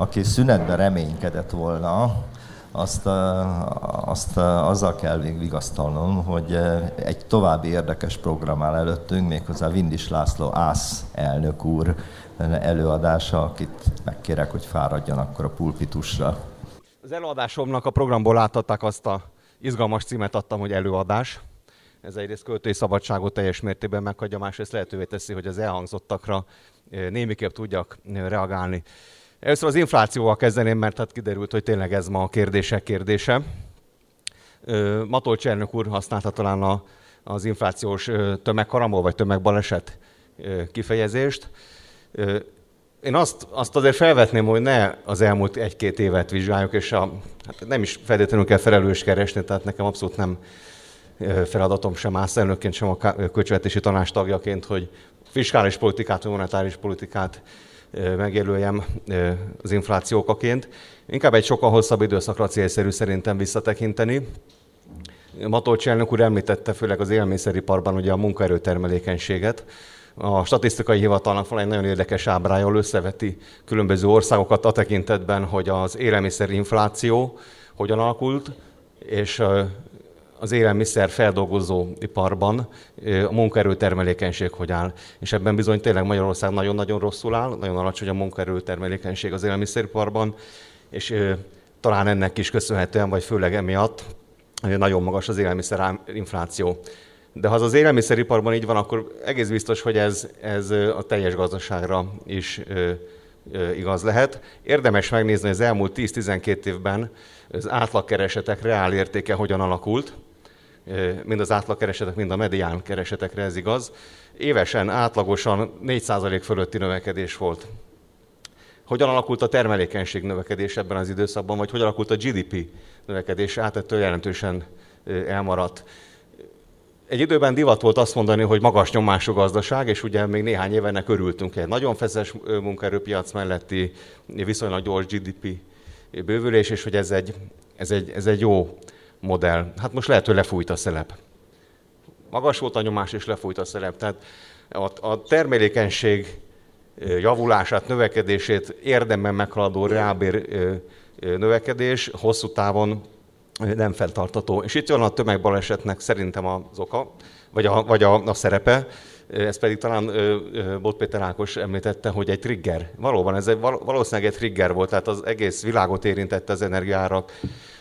Aki szünetben reménykedett volna, azt, azt azzal kell vigasztalnom, hogy egy további érdekes program áll előttünk, méghozzá Vindis László Ász elnök úr előadása, akit megkérek, hogy fáradjon akkor a pulpitusra. Az előadásomnak a programból láthatták azt a izgalmas címet adtam, hogy előadás. Ez egyrészt költői szabadságot teljes mértékben meghagyja, másrészt lehetővé teszi, hogy az elhangzottakra némiképp tudjak reagálni. Először az inflációval kezdeném, mert hát kiderült, hogy tényleg ez ma a kérdések kérdése. Matol Csernök úr használta talán a, az inflációs tömegkaramol vagy tömegbaleset kifejezést. Én azt, azt azért felvetném, hogy ne az elmúlt egy-két évet vizsgáljuk, és a, hát nem is feltétlenül kell felelős keresni, tehát nekem abszolút nem feladatom sem áll elnökként, sem a költségvetési tanács tagjaként, hogy fiskális politikát, monetáris politikát megjelöljem az inflációkaként. Inkább egy sokkal hosszabb időszakra célszerű szerintem visszatekinteni. Matolcsi elnök úr említette főleg az élelmiszeriparban ugye a munkaerőtermelékenységet. A statisztikai hivatalnak van egy nagyon érdekes ábrája, összeveti különböző országokat a tekintetben, hogy az élelmiszerinfláció hogyan alakult, és az élelmiszer feldolgozó iparban a munkaerőtermelékenység hogy áll. És ebben bizony tényleg Magyarország nagyon-nagyon rosszul áll, nagyon alacsony a munkaerőtermelékenység az élelmiszeriparban, és talán ennek is köszönhetően, vagy főleg emiatt nagyon magas az élelmiszer infláció. De ha az az élelmiszeriparban így van, akkor egész biztos, hogy ez, ez a teljes gazdaságra is igaz lehet. Érdemes megnézni, hogy az elmúlt 10-12 évben az átlagkeresetek reál értéke hogyan alakult mind az átlagkeresetek, mind a medián keresetekre ez igaz. Évesen átlagosan 4% fölötti növekedés volt. Hogyan alakult a termelékenység növekedés ebben az időszakban, vagy hogyan alakult a GDP növekedés, hát ettől jelentősen elmaradt. Egy időben divat volt azt mondani, hogy magas nyomású gazdaság, és ugye még néhány éve örültünk egy nagyon feszes munkaerőpiac melletti viszonylag gyors GDP bővülés, és hogy ez egy, ez egy, ez egy jó modell. Hát most lehet, hogy lefújt a szelep. Magas volt a nyomás, és lefújt a szelep. Tehát a, a termelékenység javulását, növekedését érdemben meghaladó reálbér növekedés hosszú távon nem feltartató. És itt van a tömegbalesetnek szerintem az oka, vagy a, vagy a, a szerepe, ez pedig talán Bot Péter Ákos említette, hogy egy trigger. Valóban ez egy, valószínűleg egy trigger volt, tehát az egész világot érintette az energiárak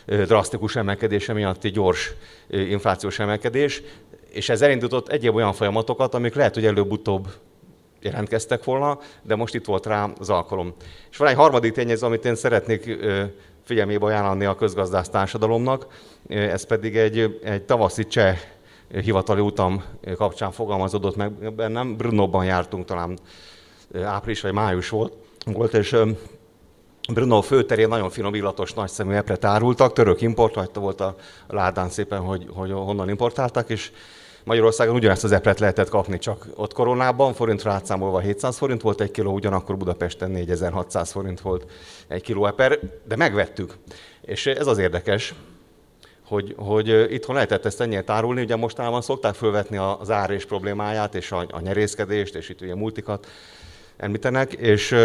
drasztikus emelkedése miatti gyors inflációs emelkedés, és ez elindított egyéb olyan folyamatokat, amik lehet, hogy előbb-utóbb jelentkeztek volna, de most itt volt rá az alkalom. És van egy harmadik tényező, amit én szeretnék figyelmébe ajánlani a közgazdász társadalomnak, ez pedig egy, egy tavaszi cseh hivatali utam kapcsán fogalmazódott meg bennem. Brunóban jártunk, talán április vagy május volt, volt és Bruno főterén nagyon finom, illatos, nagyszemű epret árultak, török import, volt a ládán szépen, hogy, hogy honnan importáltak, és Magyarországon ugyanezt az epret lehetett kapni, csak ott koronában, forintra átszámolva 700 forint volt egy kiló, ugyanakkor Budapesten 4600 forint volt egy kiló eper, de megvettük. És ez az érdekes, hogy, hogy itthon lehetett ezt ennyire tárulni, ugye mostanában szokták fölvetni az árés problémáját, és a, a nyerészkedést, és itt ugye multikat említenek, és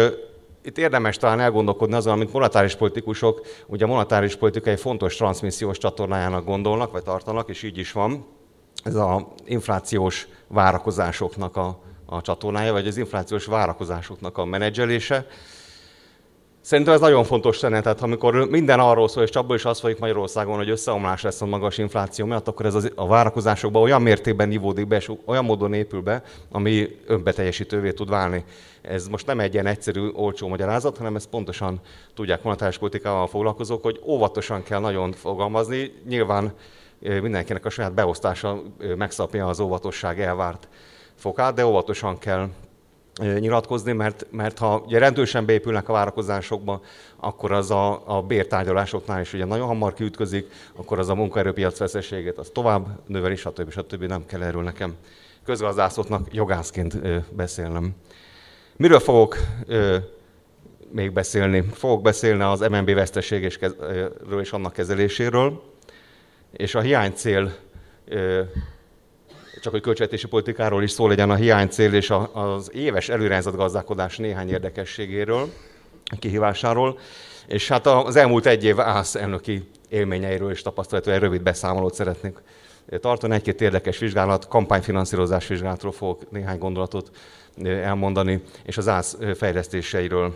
itt érdemes talán elgondolkodni azon, amit monetáris politikusok, ugye a monetáris politika egy fontos transmissziós csatornájának gondolnak, vagy tartanak, és így is van. Ez az inflációs várakozásoknak a, a csatornája, vagy az inflációs várakozásoknak a menedzselése. Szerintem ez nagyon fontos lenne, tehát amikor minden arról szól, és abból is az folyik Magyarországon, hogy összeomlás lesz a magas infláció miatt, akkor ez az, a várakozásokban olyan mértékben nivódik be, és olyan módon épül be, ami önbeteljesítővé tud válni. Ez most nem egy ilyen egyszerű, olcsó magyarázat, hanem ezt pontosan tudják monetáris politikával foglalkozók, hogy óvatosan kell nagyon fogalmazni. Nyilván mindenkinek a saját beosztása megszapja az óvatosság elvárt fokát, de óvatosan kell nyilatkozni, mert, mert ha ugye rendősen beépülnek a várakozásokba, akkor az a, a bértárgyalásoknál is ugye nagyon hamar kiütközik, akkor az a munkaerőpiac veszességét az tovább növeli, stb. stb. Nem kell erről nekem közgazdászoknak jogászként beszélnem. Miről fogok még beszélni? Fogok beszélni az MNB veszteségről és annak kezeléséről, és a hiánycél csak hogy költségvetési politikáról is szó legyen a hiánycél és az éves előrehányzat gazdálkodás néhány érdekességéről. kihívásáról. És hát az elmúlt egy év ász elnöki élményeiről és tapasztalatról egy rövid beszámolót szeretnék tartani. Egy-két érdekes vizsgálat, kampányfinanszírozás vizsgálatról fogok néhány gondolatot elmondani, és az ász fejlesztéseiről.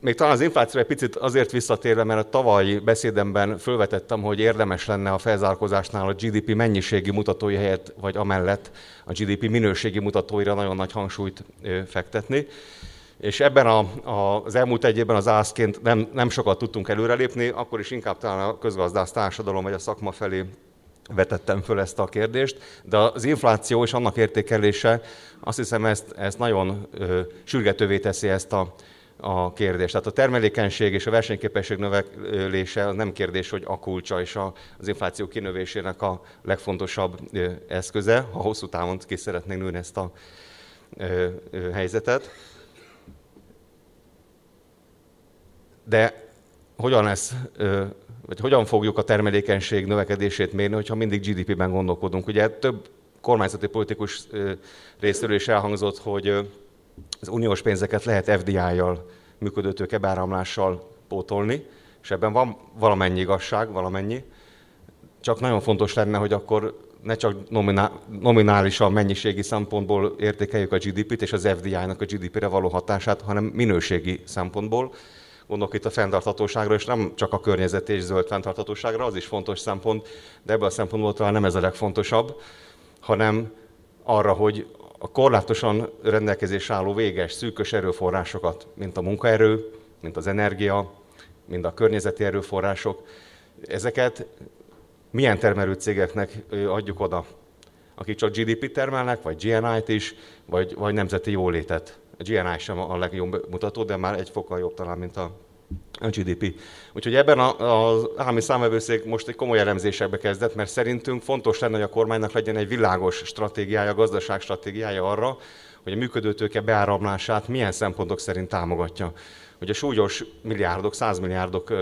Még talán az inflációra egy picit azért visszatérve, mert a tavalyi beszédemben felvetettem, hogy érdemes lenne a felzárkózásnál a GDP mennyiségi mutatói helyett, vagy amellett a GDP minőségi mutatóira nagyon nagy hangsúlyt fektetni. És ebben a, a, az elmúlt egy évben az ászként nem, nem sokat tudtunk előrelépni, akkor is inkább talán a közgazdász társadalom vagy a szakma felé vetettem föl ezt a kérdést, de az infláció és annak értékelése azt hiszem ezt, ezt nagyon ö, sürgetővé teszi ezt a, a kérdést. Tehát a termelékenység és a versenyképesség növelése az nem kérdés, hogy a kulcsa és a, az infláció kinövésének a legfontosabb eszköze, ha hosszú távon ki szeretnénk nőni ezt a helyzetet. De hogyan lesz vagy hogyan fogjuk a termelékenység növekedését mérni, hogyha mindig GDP-ben gondolkodunk. Ugye több kormányzati politikus részéről is elhangzott, hogy az uniós pénzeket lehet FDI-jal, működő tőkebeáramlással pótolni, és ebben van valamennyi igazság, valamennyi. Csak nagyon fontos lenne, hogy akkor ne csak nominálisan mennyiségi szempontból értékeljük a GDP-t és az FDI-nak a GDP-re való hatását, hanem minőségi szempontból gondolok itt a fenntarthatóságra, és nem csak a környezeti és zöld fenntarthatóságra, az is fontos szempont, de ebből a szempontból talán nem ez a legfontosabb, hanem arra, hogy a korlátosan rendelkezés álló véges, szűkös erőforrásokat, mint a munkaerő, mint az energia, mint a környezeti erőforrások, ezeket milyen termelő cégeknek adjuk oda, akik csak GDP termelnek, vagy GNI-t is, vagy, vagy nemzeti jólétet. A GNI sem a legjobb mutató, de már egy fokkal jobb talán, mint a, a GDP. Úgyhogy ebben az állami számvevőszék most egy komoly elemzésekbe kezdett, mert szerintünk fontos lenne, hogy a kormánynak legyen egy világos stratégiája, gazdaság stratégiája arra, hogy a működőtőke beáramlását milyen szempontok szerint támogatja. A súlyos milliárdok, százmilliárdok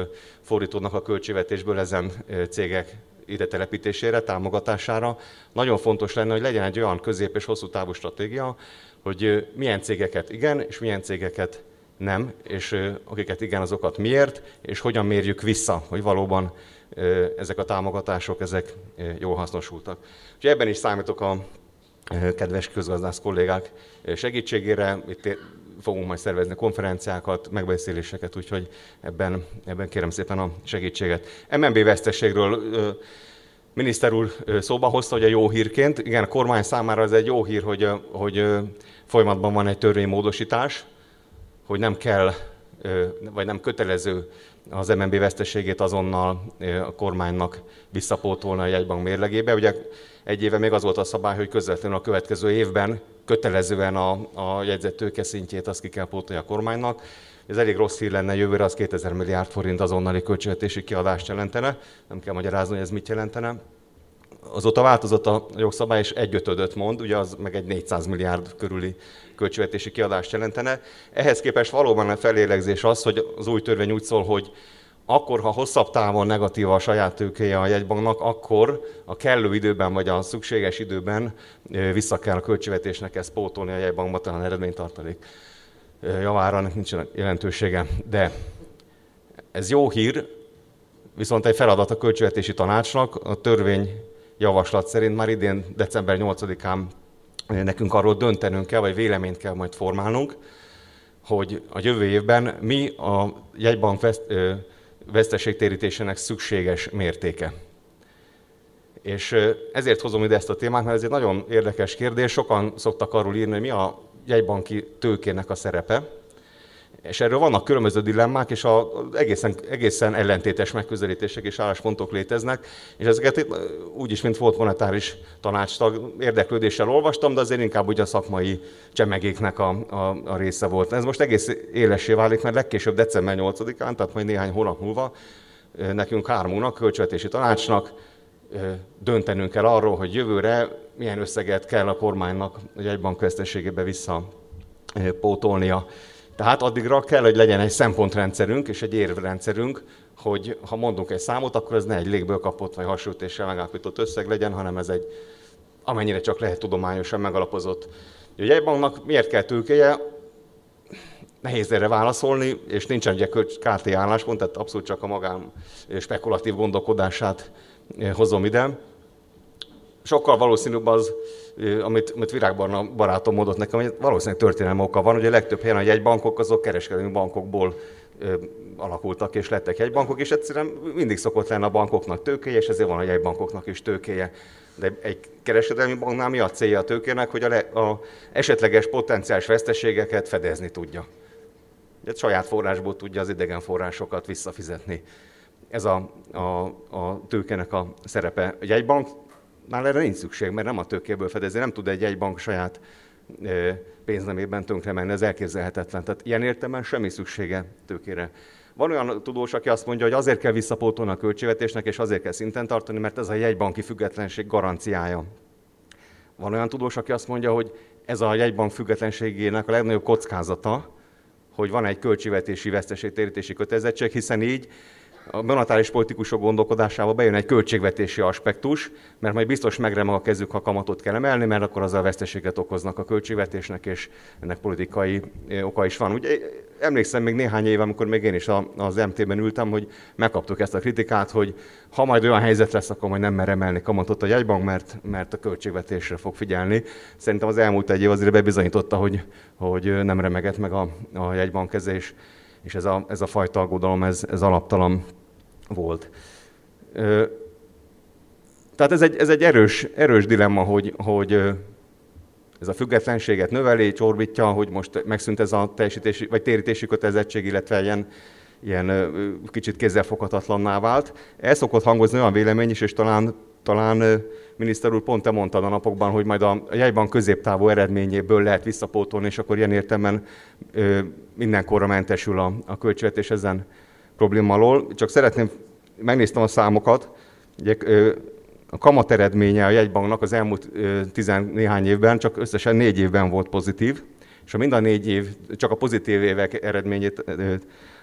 fordítódnak a költségvetésből ezen cégek ide telepítésére, támogatására. Nagyon fontos lenne, hogy legyen egy olyan közép- és hosszú távú stratégia, hogy milyen cégeket igen, és milyen cégeket nem, és akiket igen, azokat miért, és hogyan mérjük vissza, hogy valóban ezek a támogatások, ezek jól hasznosultak. Úgyhogy ebben is számítok a kedves közgazdász kollégák segítségére. Itt fogunk majd szervezni konferenciákat, megbeszéléseket, úgyhogy ebben, ebben kérem szépen a segítséget. MNB veszteségről miniszter úr szóba hozta, hogy a jó hírként, igen, a kormány számára ez egy jó hír, hogy, hogy folyamatban van egy törvénymódosítás, hogy nem kell, vagy nem kötelező az MNB veszteségét azonnal a kormánynak visszapótolni a jegybank mérlegébe. Ugye egy éve még az volt a szabály, hogy közvetlenül a következő évben kötelezően a, a jegyzett tőke szintjét azt ki kell pótolni a kormánynak. Ez elég rossz hír lenne, jövőre az 2000 milliárd forint azonnali költségvetési kiadást jelentene. Nem kell magyarázni, hogy ez mit jelentene. Azóta változott a jogszabály, és egy ötödöt mond, ugye az meg egy 400 milliárd körüli költségvetési kiadást jelentene. Ehhez képest valóban a felélegzés az, hogy az új törvény úgy szól, hogy akkor, ha hosszabb távon negatív a saját tőkéje a jegybanknak, akkor a kellő időben vagy a szükséges időben vissza kell a költségvetésnek ezt pótolni a jegybankba, talán eredménytartalék javára, ennek nincs jelentősége. De ez jó hír, viszont egy feladat a költségvetési tanácsnak. A törvény javaslat szerint már idén december 8-án nekünk arról döntenünk kell, vagy véleményt kell majd formálnunk, hogy a jövő évben mi a jegybank veszteségtérítésének szükséges mértéke. És ezért hozom ide ezt a témát, mert ez egy nagyon érdekes kérdés. Sokan szoktak arról írni, hogy mi a jegybanki tőkének a szerepe, és erről vannak különböző dilemmák, és a, egészen, egészen ellentétes megközelítések és álláspontok léteznek, és ezeket úgy is, mint volt monetáris tanácstag, érdeklődéssel olvastam, de azért inkább ugye a szakmai csemegéknek a, a, a része volt. Ez most egész élessé válik, mert legkésőbb december 8-án, tehát majd néhány hónap múlva nekünk hármunknak, költségvetési tanácsnak döntenünk kell arról, hogy jövőre milyen összeget kell a kormánynak egy egybank veszteségébe visszapótolnia. Tehát addigra kell, hogy legyen egy szempontrendszerünk és egy érvrendszerünk, hogy ha mondunk egy számot, akkor ez ne egy légből kapott vagy hasonlítéssel megállapított összeg legyen, hanem ez egy amennyire csak lehet tudományosan megalapozott. Ugye egy banknak miért kell tőkéje? nehéz erre válaszolni, és nincsen ugye KT álláspont, tehát abszolút csak a magám spekulatív gondolkodását hozom ide. Sokkal valószínűbb az, amit, amit Virágbarna barátom mondott nekem, hogy valószínűleg történelmi oka van, hogy a legtöbb helyen a jegybankok azok kereskedelmi bankokból alakultak és lettek jegybankok, és egyszerűen mindig szokott lenni a bankoknak tőkéje, és ezért van a jegybankoknak is tőkéje. De egy kereskedelmi banknál mi a célja a tőkének, hogy a, le, a esetleges potenciális veszteségeket fedezni tudja. Ugye saját forrásból tudja az idegen forrásokat visszafizetni. Ez a, a, a tőkének a szerepe. Egy jegybanknál erre nincs szükség, mert nem a tőkéből fedezni, nem tud egy jegybank saját pénznemében tönkre menni, ez elképzelhetetlen. Tehát ilyen értelemben semmi szüksége tőkére. Van olyan tudós, aki azt mondja, hogy azért kell visszapótolni a költségvetésnek, és azért kell szinten tartani, mert ez a jegybanki függetlenség garanciája. Van olyan tudós, aki azt mondja, hogy ez a jegybank függetlenségének a legnagyobb kockázata, hogy van egy költségvetési veszteségtérítési kötelezettség, hiszen így a monetáris politikusok gondolkodásába bejön egy költségvetési aspektus, mert majd biztos megremeg a kezük, ha kamatot kell emelni, mert akkor az a veszteséget okoznak a költségvetésnek, és ennek politikai oka is van. Ugye emlékszem még néhány éve, amikor még én is az MT-ben ültem, hogy megkaptuk ezt a kritikát, hogy ha majd olyan helyzet lesz, akkor majd nem mer emelni kamatot a jegybank, mert, mert a költségvetésre fog figyelni. Szerintem az elmúlt egy év azért bebizonyította, hogy, hogy nem remegett meg a, a jegybankkezés és ez a, ez a fajta aggodalom, ez, ez alaptalan volt. Tehát ez egy, ez egy erős, erős dilemma, hogy, hogy ez a függetlenséget növeli, csorbítja, hogy most megszűnt ez a teljesítési, vagy térítési kötelezettség, illetve ilyen, ilyen kicsit kézzelfoghatatlanná vált. El szokott hangozni olyan vélemény is, és talán, talán miniszter úr pont te mondtad a napokban, hogy majd a jegyban középtávú eredményéből lehet visszapótolni, és akkor ilyen értelemben mindenkorra mentesül a, a költségvetés ezen probléma alól. Csak szeretném, megnéztem a számokat, ugye, a kamat eredménye a jegybanknak az elmúlt tizennéhány évben csak összesen négy évben volt pozitív, és ha mind a négy év, csak a pozitív évek eredményét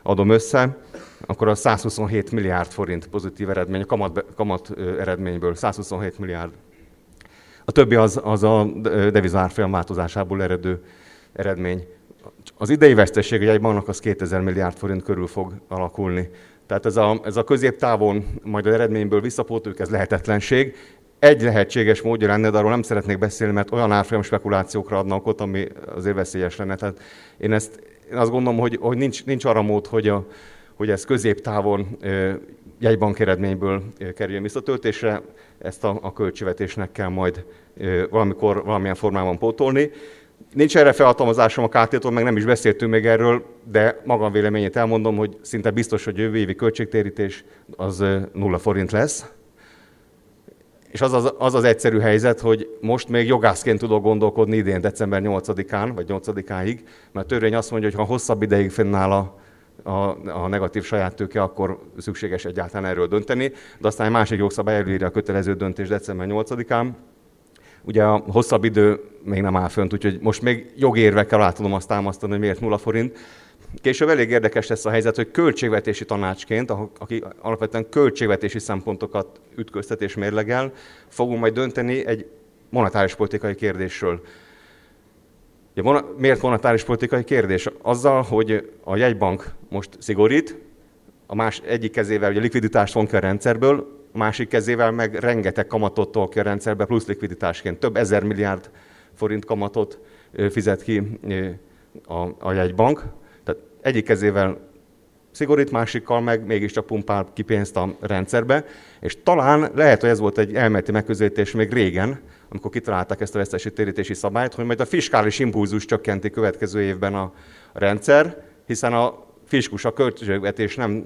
adom össze, akkor a 127 milliárd forint pozitív eredmény, a kamat, kamat eredményből 127 milliárd. A többi az, az a devizárfolyam változásából eredő eredmény. Az idei veszteség egy banknak az 2000 milliárd forint körül fog alakulni. Tehát ez a, ez a középtávon majd az eredményből visszapótoljuk, ez lehetetlenség. Egy lehetséges módja lenne, de arról nem szeretnék beszélni, mert olyan árfolyam spekulációkra adnak ott, ami azért veszélyes lenne. Tehát én, ezt, én azt gondolom, hogy, hogy nincs, nincs arra mód, hogy, a, hogy ez középtávon jegybank eredményből kerüljön visszatöltésre, ezt a, a költségvetésnek kell majd valamikor valamilyen formában pótolni. Nincs erre felhatalmazásom a KT-tól, meg nem is beszéltünk még erről, de magam véleményét elmondom, hogy szinte biztos, hogy jövő évi költségtérítés az nulla forint lesz. És az az, az az egyszerű helyzet, hogy most még jogászként tudok gondolkodni idén, december 8-án, vagy 8-áig, mert törvény azt mondja, hogy ha hosszabb ideig fennáll a, a, a negatív saját tőke, akkor szükséges egyáltalán erről dönteni. De aztán egy másik jogszabály előírja a kötelező döntés december 8-án, Ugye a hosszabb idő még nem áll fönt, úgyhogy most még jogérvekkel alá tudom azt támasztani, hogy miért nulla forint. Később elég érdekes lesz a helyzet, hogy költségvetési tanácsként, aki alapvetően költségvetési szempontokat ütköztet és mérlegel, fogunk majd dönteni egy monetáris politikai kérdésről. Ugye, miért monetáris politikai kérdés? Azzal, hogy a jegybank most szigorít, a más egyik kezével ugye likviditást von ki a rendszerből, a másik kezével meg rengeteg kamatot tol ki a rendszerbe, plusz likviditásként. Több ezer milliárd forint kamatot fizet ki a, a jegybank. Egyik kezével szigorít, másikkal meg mégiscsak pumpál ki pénzt a rendszerbe, és talán lehet, hogy ez volt egy elméleti megközelítés még régen, amikor kitalálták ezt a veszteségtérítési szabályt, hogy majd a fiskális impulzus csökkenti következő évben a rendszer, hiszen a fiskus, a költségvetés nem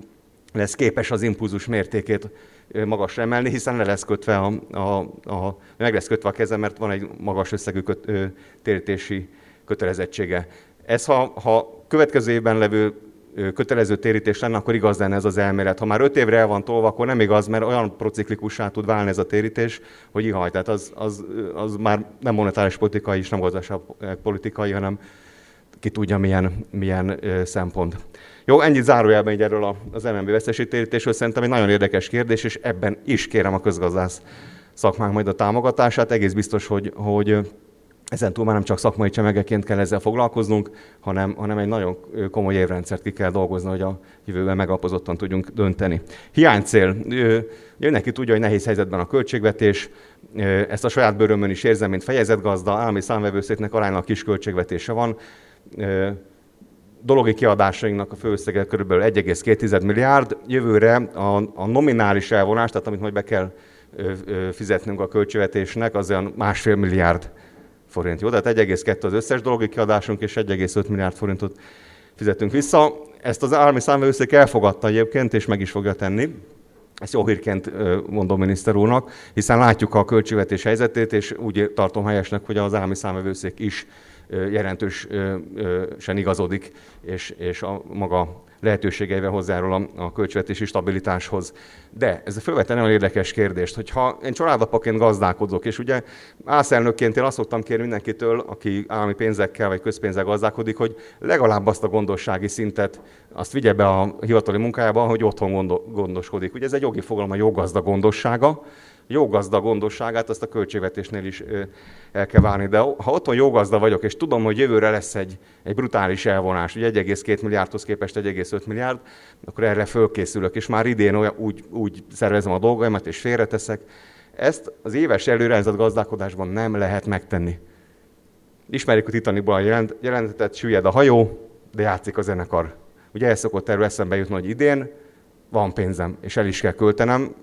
lesz képes az impulzus mértékét magasra emelni, hiszen le lesz kötve a, a, a, meg lesz kötve a keze, mert van egy magas összegű köt, ö, térítési kötelezettsége. Ez, ha, ha következő évben levő kötelező térítés lenne, akkor igaz lenne ez az elmélet. Ha már öt évre el van tolva, akkor nem igaz, mert olyan prociklikussá tud válni ez a térítés, hogy ihaj, tehát az, az, az már nem monetáris politikai és nem gazdaságpolitikai, hanem ki tudja milyen, milyen szempont. Jó, ennyit zárójelben így erről az MNB veszteségtérítésről. Szerintem egy nagyon érdekes kérdés, és ebben is kérem a közgazdász szakmánk majd a támogatását. Egész biztos, hogy, hogy ezen túl már nem csak szakmai csemegeként kell ezzel foglalkoznunk, hanem, hanem egy nagyon komoly évrendszert ki kell dolgozni, hogy a jövőben megalapozottan tudjunk dönteni. Hiánycél. Mindenki tudja, hogy nehéz helyzetben a költségvetés, ezt a saját bőrömön is érzem, mint fejezetgazda, állami számvevőszéknek aránylag kis költségvetése van. Dologi kiadásainknak a főösszege kb. 1,2 milliárd. Jövőre a, a nominális elvonás, tehát amit majd be kell fizetnünk a költségvetésnek, az olyan másfél milliárd forint. Jó, tehát 1,2 az összes dologi kiadásunk, és 1,5 milliárd forintot fizetünk vissza. Ezt az állami számvevőszék elfogadta egyébként, és meg is fogja tenni. Ezt jó hírként mondom miniszter úrnak, hiszen látjuk a költségvetés helyzetét, és úgy tartom helyesnek, hogy az állami számvevőszék is jelentősen igazodik, és, és a maga lehetőségeivel hozzájárul a, a költségvetési stabilitáshoz. De ez felvetően nagyon érdekes kérdést, hogyha én családapaként gazdálkodok, és ugye ászelnökként én azt szoktam kérni mindenkitől, aki állami pénzekkel vagy közpénzzel gazdálkodik, hogy legalább azt a gondossági szintet azt vigye be a hivatali munkájába, hogy otthon gondoskodik. Ugye ez egy jogi fogalom, a joggazda gondossága, jó gazda gondosságát, azt a költségvetésnél is el kell várni. De ha otthon jó gazda vagyok, és tudom, hogy jövőre lesz egy, egy brutális elvonás, ugye 1,2 milliárdhoz képest 1,5 milliárd, akkor erre fölkészülök, és már idén olyan, úgy, úgy szervezem a dolgaimat, és félreteszek. Ezt az éves előrehányzat gazdálkodásban nem lehet megtenni. Ismerjük a Titanicból a jelent, jelentetet, süllyed a hajó, de játszik a zenekar. Ugye el szokott erről eszembe jutni, hogy idén van pénzem, és el is kell költenem,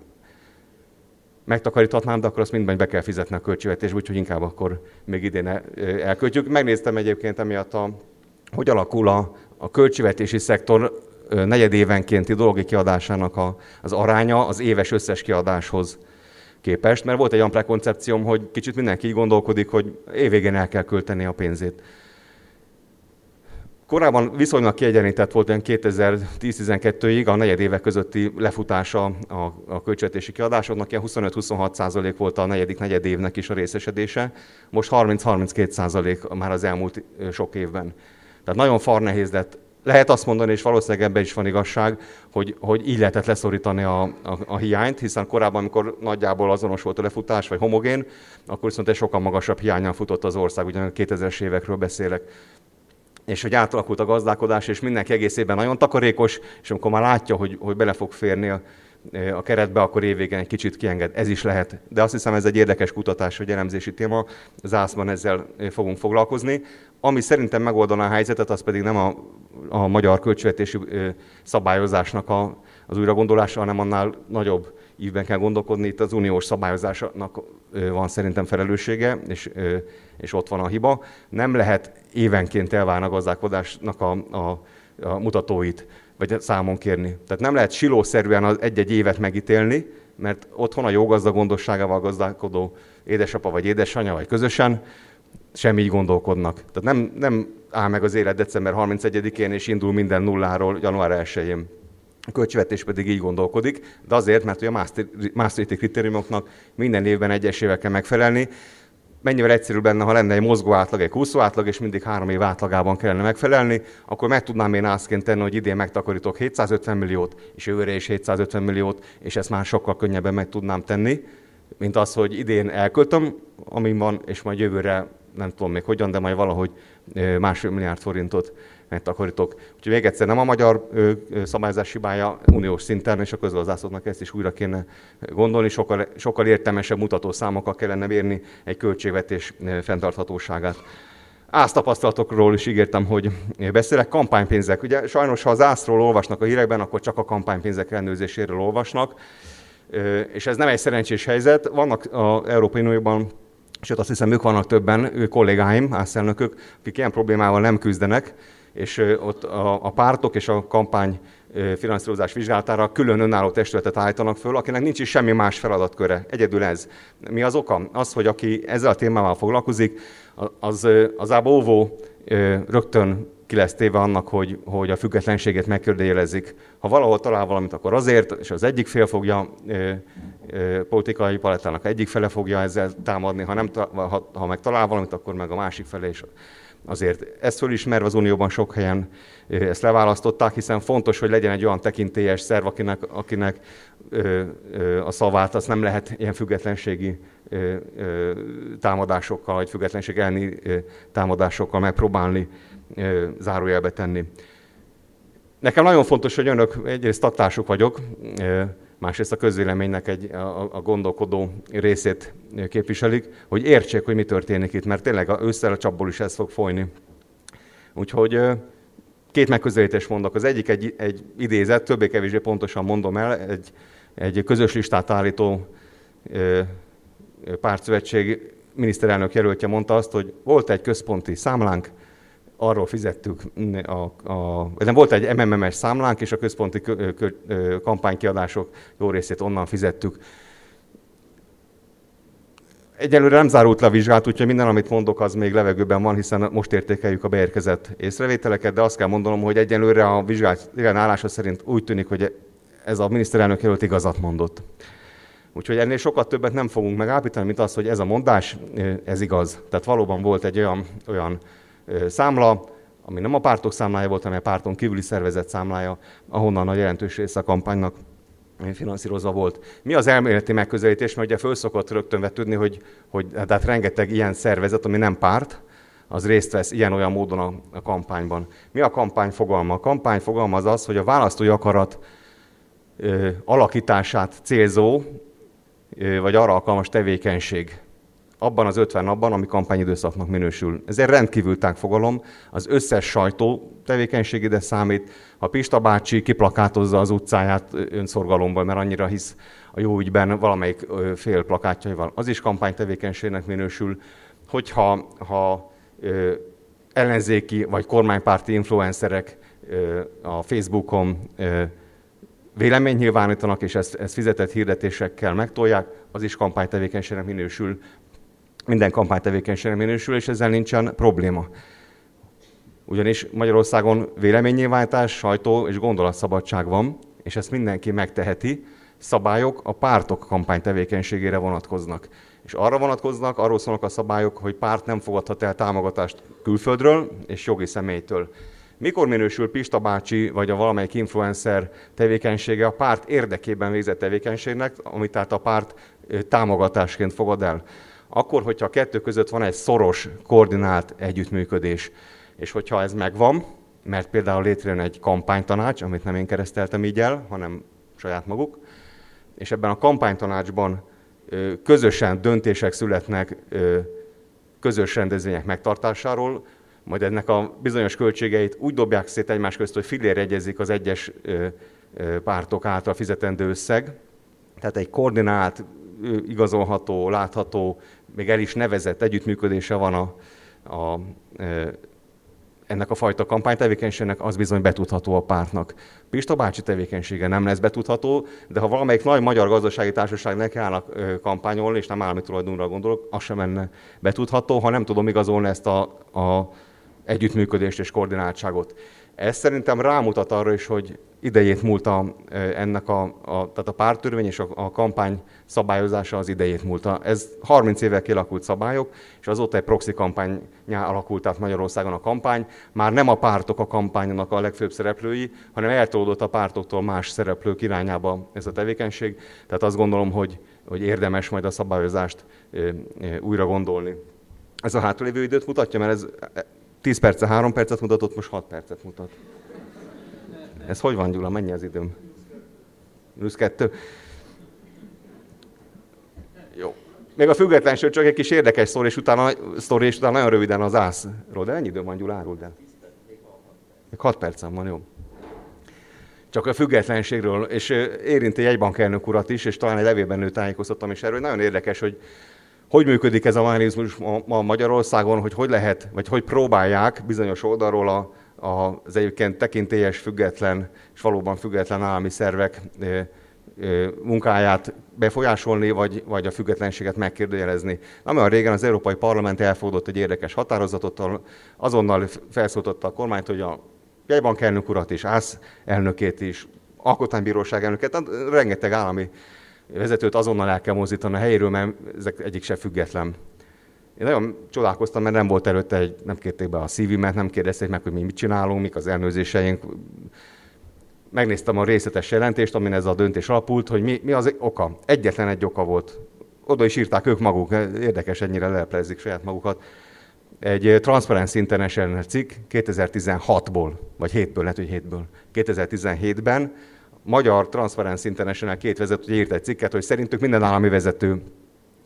megtakaríthatnám, de akkor azt mindben be kell fizetni a költségvetésbe, úgyhogy inkább akkor még idén elköltjük. Megnéztem egyébként emiatt, a, hogy alakul a, a költségvetési szektor negyedévenkénti dologi kiadásának a, az aránya az éves összes kiadáshoz képest, mert volt egy olyan prekoncepcióm, hogy kicsit mindenki így gondolkodik, hogy évvégén el kell költeni a pénzét. Korábban viszonylag kiegyenlített volt olyan 2010-12-ig a negyed évek közötti lefutása a, a költségvetési kiadásoknak, ilyen 25-26 százalék volt a negyedik negyed évnek is a részesedése, most 30-32 százalék már az elmúlt sok évben. Tehát nagyon far nehéz lett. Lehet azt mondani, és valószínűleg ebben is van igazság, hogy, hogy így lehetett leszorítani a, a, a hiányt, hiszen korábban, amikor nagyjából azonos volt a lefutás, vagy homogén, akkor viszont egy sokkal magasabb hiányan futott az ország, ugyan 2000-es évekről beszélek és hogy átalakult a gazdálkodás, és mindenki egész évben nagyon takarékos, és amikor már látja, hogy, hogy bele fog férni a, a keretbe, akkor évvégén egy kicsit kienged. Ez is lehet. De azt hiszem, ez egy érdekes kutatás, hogy elemzési téma. Zászban ezzel fogunk foglalkozni. Ami szerintem megoldaná a helyzetet, az pedig nem a, a magyar költségvetési szabályozásnak a, az újragondolása, hanem annál nagyobb ívben kell gondolkodni. Itt az uniós szabályozásnak van szerintem felelőssége, és, és ott van a hiba. Nem lehet évenként elválni a gazdálkodásnak a, a, a mutatóit, vagy számon kérni. Tehát nem lehet silószerűen az egy-egy évet megítélni, mert otthon a jó gazda gondosságával gazdálkodó édesapa vagy édesanyja, vagy közösen sem így gondolkodnak. Tehát nem, nem áll meg az élet december 31-én, és indul minden nulláról január 1-én. A költségvetés pedig így gondolkodik, de azért, mert a Maastrichti kritériumoknak minden évben egyesével kell megfelelni. Mennyivel egyszerűbb lenne, ha lenne egy mozgó átlag, egy kúszó átlag, és mindig három év átlagában kellene megfelelni, akkor meg tudnám én ászként tenni, hogy idén megtakarítok 750 milliót, és jövőre is 750 milliót, és ezt már sokkal könnyebben meg tudnám tenni, mint az, hogy idén elköltöm, ami van, és majd jövőre nem tudom még hogyan, de majd valahogy másfél milliárd forintot megtakarítok. Úgyhogy még egyszer nem a magyar szabályozás hibája uniós szinten, és a közgazdászoknak ezt is újra kéne gondolni, sokkal, sokkal értelmesebb mutató számokkal kellene mérni egy költségvetés fenntarthatóságát. Ásztapasztalatokról is ígértem, hogy beszélek. Kampánypénzek. Ugye sajnos, ha az ászról olvasnak a hírekben, akkor csak a kampánypénzek rendőrzéséről olvasnak. És ez nem egy szerencsés helyzet. Vannak az Európai Unióban sőt azt hiszem ők vannak többen, ő kollégáim, ászelnökök, akik ilyen problémával nem küzdenek, és ott a, a pártok és a kampány finanszírozás vizsgálatára külön önálló testületet állítanak föl, akinek nincs is semmi más feladatköre. Egyedül ez. Mi az oka? Az, hogy aki ezzel a témával foglalkozik, az, az óvó rögtön ki lesz téve annak, hogy, hogy a függetlenséget megkérdőjelezik. Ha valahol talál valamit, akkor azért, és az egyik fél fogja, ö, ö, politikai palettának egyik fele fogja ezzel támadni, ha, nem, ha, ha meg talál valamit, akkor meg a másik fele is azért ezt fölismerve az Unióban sok helyen ezt leválasztották, hiszen fontos, hogy legyen egy olyan tekintélyes szerv, akinek, akinek a szavát azt nem lehet ilyen függetlenségi támadásokkal, vagy függetlenség elleni támadásokkal megpróbálni zárójelbe tenni. Nekem nagyon fontos, hogy önök egyrészt taktások vagyok, másrészt a közvéleménynek egy, a, a gondolkodó részét képviselik, hogy értsék, hogy mi történik itt, mert tényleg ősszel a csapból is ez fog folyni. Úgyhogy két megközelítést mondok. Az egyik egy, egy idézet, többé-kevésbé pontosan mondom el, egy, egy közös listát állító pártszövetség miniszterelnök jelöltje mondta azt, hogy volt egy központi számlánk, arról fizettük, a, a, nem volt egy MMM-es számlánk, és a központi kö, kö, kampánykiadások jó részét onnan fizettük. Egyelőre nem zárult le a vizsgálat, úgyhogy minden, amit mondok, az még levegőben van, hiszen most értékeljük a beérkezett észrevételeket, de azt kell mondanom, hogy egyelőre a vizsgálat állása szerint úgy tűnik, hogy ez a miniszterelnök jelölt igazat mondott. Úgyhogy ennél sokat többet nem fogunk megállapítani, mint az, hogy ez a mondás, ez igaz. Tehát valóban volt egy olyan, olyan számla, ami nem a pártok számlája volt, hanem a párton kívüli szervezet számlája, ahonnan a jelentős része a kampánynak finanszírozva volt. Mi az elméleti megközelítés? Mert ugye fölszokott rögtön vetődni, hogy, hogy hát rengeteg ilyen szervezet, ami nem párt, az részt vesz ilyen-olyan módon a, a kampányban. Mi a kampány fogalma? A kampány fogalma az az, hogy a választói akarat ö, alakítását célzó, ö, vagy arra alkalmas tevékenység abban az 50 napban, ami kampányidőszaknak minősül. Ez egy rendkívül tág fogalom, az összes sajtó tevékenység ide számít. Ha Pista bácsi kiplakátozza az utcáját önszorgalomban, mert annyira hisz a jó ügyben valamelyik fél plakátjaival, az is kampánytevékenységnek minősül. Hogyha ha, ö, ellenzéki vagy kormánypárti influencerek ö, a Facebookon ö, vélemény nyilvánítanak, és ezt, ezt fizetett hirdetésekkel megtolják, az is kampánytevékenységnek minősül minden kampánytevékenységre minősül, és ezzel nincsen probléma. Ugyanis Magyarországon véleménynyilvánítás, sajtó és gondolatszabadság van, és ezt mindenki megteheti. Szabályok a pártok kampánytevékenységére vonatkoznak. És arra vonatkoznak, arról szólnak a szabályok, hogy párt nem fogadhat el támogatást külföldről és jogi személytől. Mikor minősül Pista bácsi vagy a valamelyik influencer tevékenysége a párt érdekében végzett tevékenységnek, amit tehát a párt támogatásként fogad el? Akkor, hogyha a kettő között van egy szoros, koordinált együttműködés. És hogyha ez megvan, mert például létrejön egy kampánytanács, amit nem én kereszteltem így el, hanem saját maguk, és ebben a kampánytanácsban közösen döntések születnek közös rendezvények megtartásáról, majd ennek a bizonyos költségeit úgy dobják szét egymás közt, hogy fillérjegyezik az egyes pártok által fizetendő összeg. Tehát egy koordinált, igazolható, látható, még el is nevezett együttműködése van a, a, ennek a fajta kampánytevékenységnek, az bizony betudható a pártnak. Pista bácsi tevékenysége nem lesz betudható, de ha valamelyik nagy magyar gazdasági társaság neki állnak kampányolni, és nem állami tulajdonra gondolok, az sem menne betudható, ha nem tudom igazolni ezt a, a együttműködést és koordináltságot. Ez szerintem rámutat arra is, hogy idejét múlt a, ennek a, a, tehát a pártörvény és a, a kampány szabályozása az idejét múlta. Ez 30 éve kialakult szabályok, és azóta egy proxy kampányá alakult át Magyarországon a kampány. Már nem a pártok a kampánynak a legfőbb szereplői, hanem eltolódott a pártoktól más szereplők irányába ez a tevékenység. Tehát azt gondolom, hogy, hogy érdemes majd a szabályozást újra gondolni. Ez a hátralévő időt mutatja, mert ez 10 perce 3 percet mutatott, most 6 percet mutat. Ez hogy van, Gyula? Mennyi az időm? Minusz kettő. Jó. Még a függetlenség csak egy kis érdekes sztori, és utána, sztori, és utána nagyon röviden az ászról. De ennyi időm van, Gyula, áruld el. Még 6 percem van, jó. Csak a függetlenségről, és érinti egy bankelnök urat is, és talán egy levélben ő tájékoztattam is erről. Nagyon érdekes, hogy hogy működik ez a mechanizmus ma Magyarországon, hogy hogy lehet, vagy hogy próbálják bizonyos oldalról a, a, az egyébként tekintélyes, független és valóban független állami szervek munkáját befolyásolni, vagy, vagy a függetlenséget megkérdőjelezni. Nem olyan régen az Európai Parlament elfogadott egy érdekes határozatot, azonnal felszólította a kormányt, hogy a jegybank elnök urat is, ász elnökét is, alkotmánybíróság elnökét, rengeteg állami vezetőt azonnal el kell mozdítani a helyéről, mert ezek egyik se független. Én nagyon csodálkoztam, mert nem volt előtte, egy, nem kérték be a szívimet, nem kérdezték meg, hogy mi mit csinálunk, mik az elnőzéseink. Megnéztem a részletes jelentést, amin ez a döntés alapult, hogy mi, mi az oka. Egyetlen egy oka volt. Oda is írták ők maguk, érdekes, ennyire leleplezik saját magukat. Egy Transparency International cikk 2016-ból, vagy 7-ből, lehet, hogy 7-ből. 2017-ben magyar Transparency International két vezető írt egy cikket, hogy szerintük minden állami vezető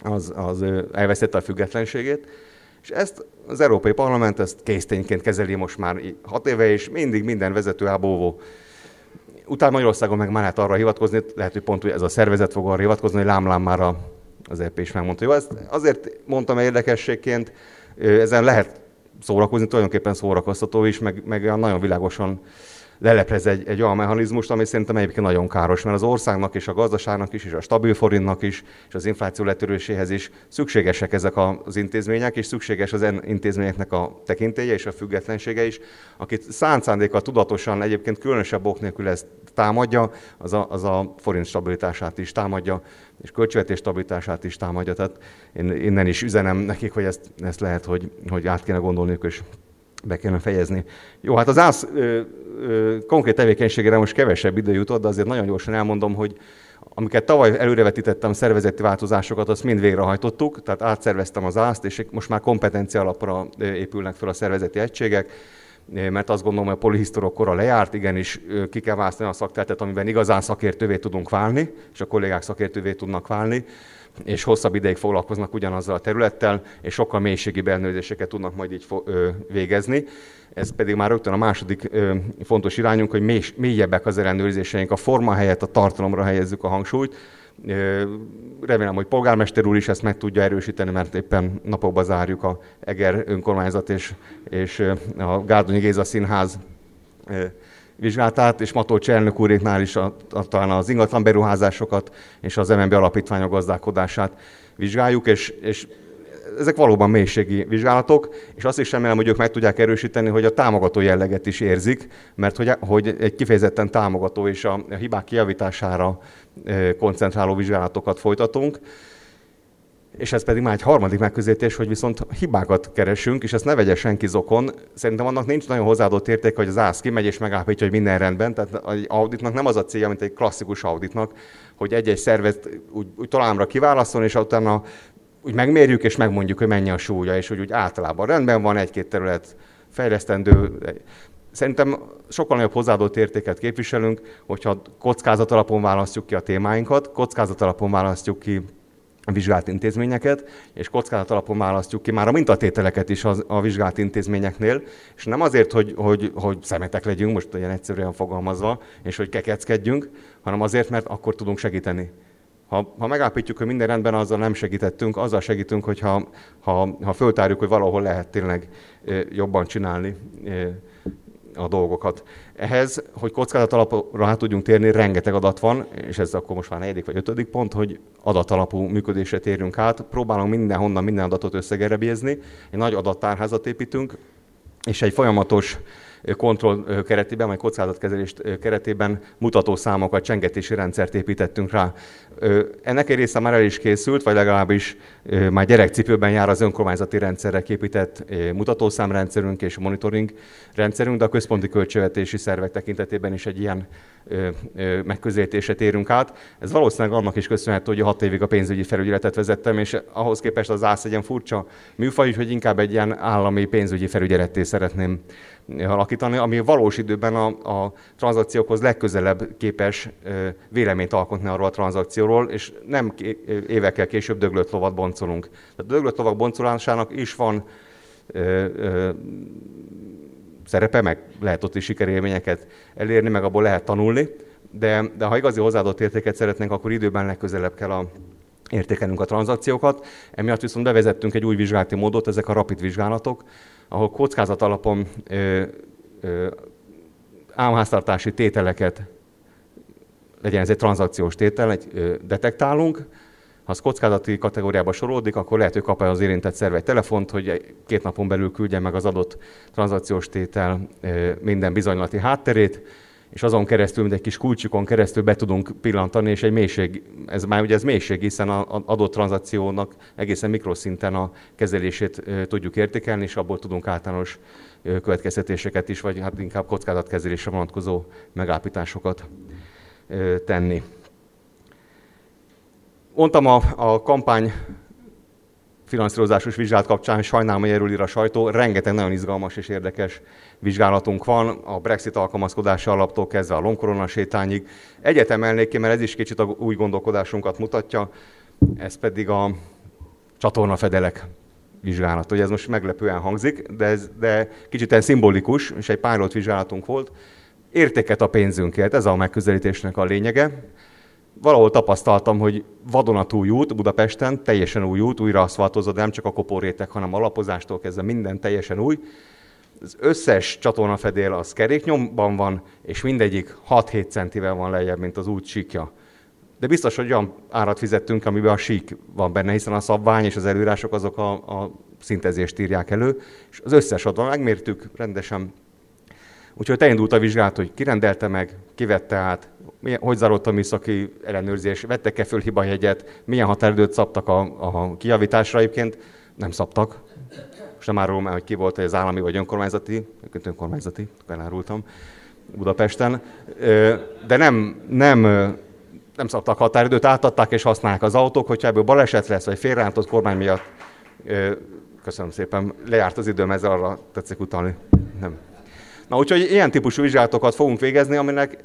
az, az elvesztette a függetlenségét, és ezt az Európai Parlament ezt késztényként kezeli most már hat éve, és mindig minden vezető ábóvó. Utána Magyarországon meg már lehet arra hivatkozni, lehet, hogy pont ez a szervezet fog arra hivatkozni, hogy lámlám már a, az EP is megmondta. Jó, ezt azért mondtam érdekességként, ezen lehet szórakozni, tulajdonképpen szórakoztató is, meg, meg nagyon világosan leleplez egy, egy olyan mechanizmust, ami szerintem egyébként nagyon káros, mert az országnak és a gazdaságnak is, és a stabil forintnak is, és az infláció letöréséhez is szükségesek ezek az intézmények, és szükséges az intézményeknek a tekintélye és a függetlensége is, akit szándékkal tudatosan egyébként különösebb ok nélkül ezt támadja, az a, az a forint stabilitását is támadja, és költségvetés stabilitását is támadja. Tehát én innen is üzenem nekik, hogy ezt, ezt lehet, hogy, hogy át kéne gondolniuk, és be kellene fejezni. Jó, hát az ÁSZ ö, ö, konkrét tevékenységére most kevesebb idő jutott, de azért nagyon gyorsan elmondom, hogy amiket tavaly előrevetítettem szervezeti változásokat, azt mind végrehajtottuk, tehát átszerveztem az ászt, és most már kompetencia alapra épülnek fel a szervezeti egységek, mert azt gondolom, hogy a polihisztorok kora lejárt, igenis ki kell választani a szakterületet, amiben igazán szakértővé tudunk válni, és a kollégák szakértővé tudnak válni és hosszabb ideig foglalkoznak ugyanazzal a területtel, és sokkal mélységi ellenőrzéseket tudnak majd így végezni. Ez pedig már rögtön a második fontos irányunk, hogy mély, mélyebbek az ellenőrzéseink, a forma helyett a tartalomra helyezzük a hangsúlyt. Remélem, hogy polgármester úr is ezt meg tudja erősíteni, mert éppen napokban zárjuk a Eger önkormányzat és, és a Gárdonyi Géza Színház vizsgálatát, és Matolcsi elnök úréknál is a, a, talán az ingatlan beruházásokat és az MNB alapítványok gazdálkodását vizsgáljuk, és, és ezek valóban mélységi vizsgálatok, és azt is remélem, hogy ők meg tudják erősíteni, hogy a támogató jelleget is érzik, mert hogy, hogy egy kifejezetten támogató és a hibák kijavítására koncentráló vizsgálatokat folytatunk és ez pedig már egy harmadik megközelítés, hogy viszont hibákat keresünk, és ezt ne vegye senki zokon. Szerintem annak nincs nagyon hozzáadott érték, hogy az ász kimegy és megállapítja, hogy minden rendben. Tehát egy auditnak nem az a célja, mint egy klasszikus auditnak, hogy egy-egy szervet úgy, úgy találomra kiválaszol, és utána úgy megmérjük, és megmondjuk, hogy mennyi a súlya, és hogy úgy általában rendben van, egy-két terület fejlesztendő. Szerintem sokkal nagyobb hozzáadott értéket képviselünk, hogyha kockázat alapon választjuk ki a témáinkat, kockázat alapon választjuk ki vizsgált intézményeket, és kockázat alapon választjuk ki már a mintatételeket is az, a vizsgált intézményeknél, és nem azért, hogy, hogy, hogy szemetek legyünk, most ilyen egyszerűen fogalmazva, és hogy kekeckedjünk, hanem azért, mert akkor tudunk segíteni. Ha, ha megállapítjuk, hogy minden rendben, azzal nem segítettünk, azzal segítünk, hogyha ha, ha föltárjuk, hogy valahol lehet tényleg jobban csinálni a dolgokat. Ehhez, hogy kockázat alapra hát tudjunk térni, rengeteg adat van, és ez akkor most már negyedik vagy ötödik pont, hogy adatalapú működésre térünk át. Próbálunk mindenhonnan minden adatot összegerebézni, egy nagy adattárházat építünk, és egy folyamatos kontroll keretében, vagy kockázatkezelést keretében mutatószámokat, csengetési rendszert építettünk rá. Ennek egy része már el is készült, vagy legalábbis már gyerekcipőben jár az önkormányzati rendszerre képített mutatószámrendszerünk és monitoring rendszerünk, de a központi költségvetési szervek tekintetében is egy ilyen megközelítésre térünk át. Ez valószínűleg annak is köszönhető, hogy hat évig a pénzügyi felügyeletet vezettem, és ahhoz képest az ász egy ilyen furcsa műfaj, hogy inkább egy ilyen állami pénzügyi felügyeletté szeretném alakítani, ami valós időben a, a tranzakciókhoz legközelebb képes véleményt alkotni arról a tranzakcióról, és nem évekkel később döglött lovat boncolunk. Tehát a döglött lovak boncolásának is van ö, ö, szerepe, meg lehet ott is sikerélményeket elérni, meg abból lehet tanulni, de, de ha igazi hozzáadott értéket szeretnénk, akkor időben legközelebb kell a, értékelnünk a tranzakciókat. Emiatt viszont bevezettünk egy új vizsgálati módot, ezek a rapid vizsgálatok, ahol kockázat alapon ö, ö, álmháztartási tételeket, legyen ez egy tranzakciós tétel, egy, ö, detektálunk, ha az kockázati kategóriába sorolódik, akkor lehet, hogy kap az érintett szerve egy telefont, hogy két napon belül küldje meg az adott tranzakciós tétel minden bizonylati hátterét, és azon keresztül, mint egy kis kulcsikon keresztül be tudunk pillantani, és egy mélység, ez már ugye ez mélység, hiszen az adott tranzakciónak egészen mikroszinten a kezelését tudjuk értékelni, és abból tudunk általános következtetéseket is, vagy hát inkább kockázatkezelésre vonatkozó megállapításokat tenni. Mondtam a, a kampány finanszírozásos vizsgálat kapcsán, sajnálom, hogy erről ír a sajtó, rengeteg nagyon izgalmas és érdekes vizsgálatunk van, a Brexit alkalmazkodási alaptól kezdve a longkorona sétányig. Egyet emelnék ki, mert ez is kicsit a új gondolkodásunkat mutatja, ez pedig a csatornafedelek vizsgálat. Ugye ez most meglepően hangzik, de, ez, de kicsit egy szimbolikus, és egy pilot vizsgálatunk volt. Értéket a pénzünkért, ez a megközelítésnek a lényege valahol tapasztaltam, hogy vadonatúj út Budapesten, teljesen új út, újra aszfaltozott, nem csak a koporétek, hanem alapozástól kezdve minden teljesen új. Az összes csatornafedél az keréknyomban van, és mindegyik 6-7 centivel van lejjebb, mint az út síkja. De biztos, hogy olyan árat fizettünk, amiben a sík van benne, hiszen a szabvány és az előírások azok a, a szintezést írják elő, és az összes adva megmértük rendesen. Úgyhogy elindult a vizsgálat, hogy kirendelte meg, kivette át, milyen, hogy zárult a műszaki ellenőrzés, vettek-e föl hibajegyet, milyen határidőt szabtak a, a kijavításra egyébként, nem szabtak. Most nem árulom el, hogy ki volt, hogy az állami vagy önkormányzati, önkormányzati, elárultam Budapesten, de nem, nem, nem szabtak határidőt, átadták és használják az autók, hogyha ebből baleset lesz, vagy félrántott kormány miatt, köszönöm szépen, lejárt az időm, ezzel arra tetszik utalni. Nem. Na úgyhogy ilyen típusú vizsgálatokat fogunk végezni, aminek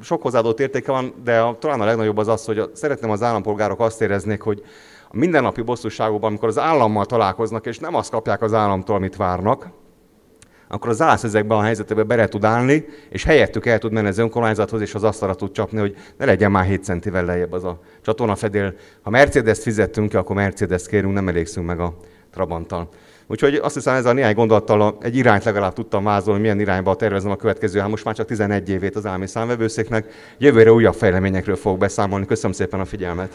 sok hozzáadott értéke van, de a, talán a legnagyobb az az, hogy a, szeretném az állampolgárok azt éreznék, hogy a mindennapi bosszúságokban, amikor az állammal találkoznak, és nem azt kapják az államtól, amit várnak, akkor az állasz ezekben a helyzetekben bele tud állni, és helyettük el tud menni az önkormányzathoz, és az asztalra tud csapni, hogy ne legyen már 7 centivel lejjebb az a csatornafedél. Ha Mercedes-t fizettünk ki, akkor Mercedes kérünk, nem elégszünk meg a Trabanttal. Úgyhogy azt hiszem ez a néhány gondolattal egy irányt legalább tudtam vázolni, milyen irányba tervezem a következő, hát most már csak 11 évét az állami számvevőszéknek. Jövőre újabb fejleményekről fogok beszámolni. Köszönöm szépen a figyelmet!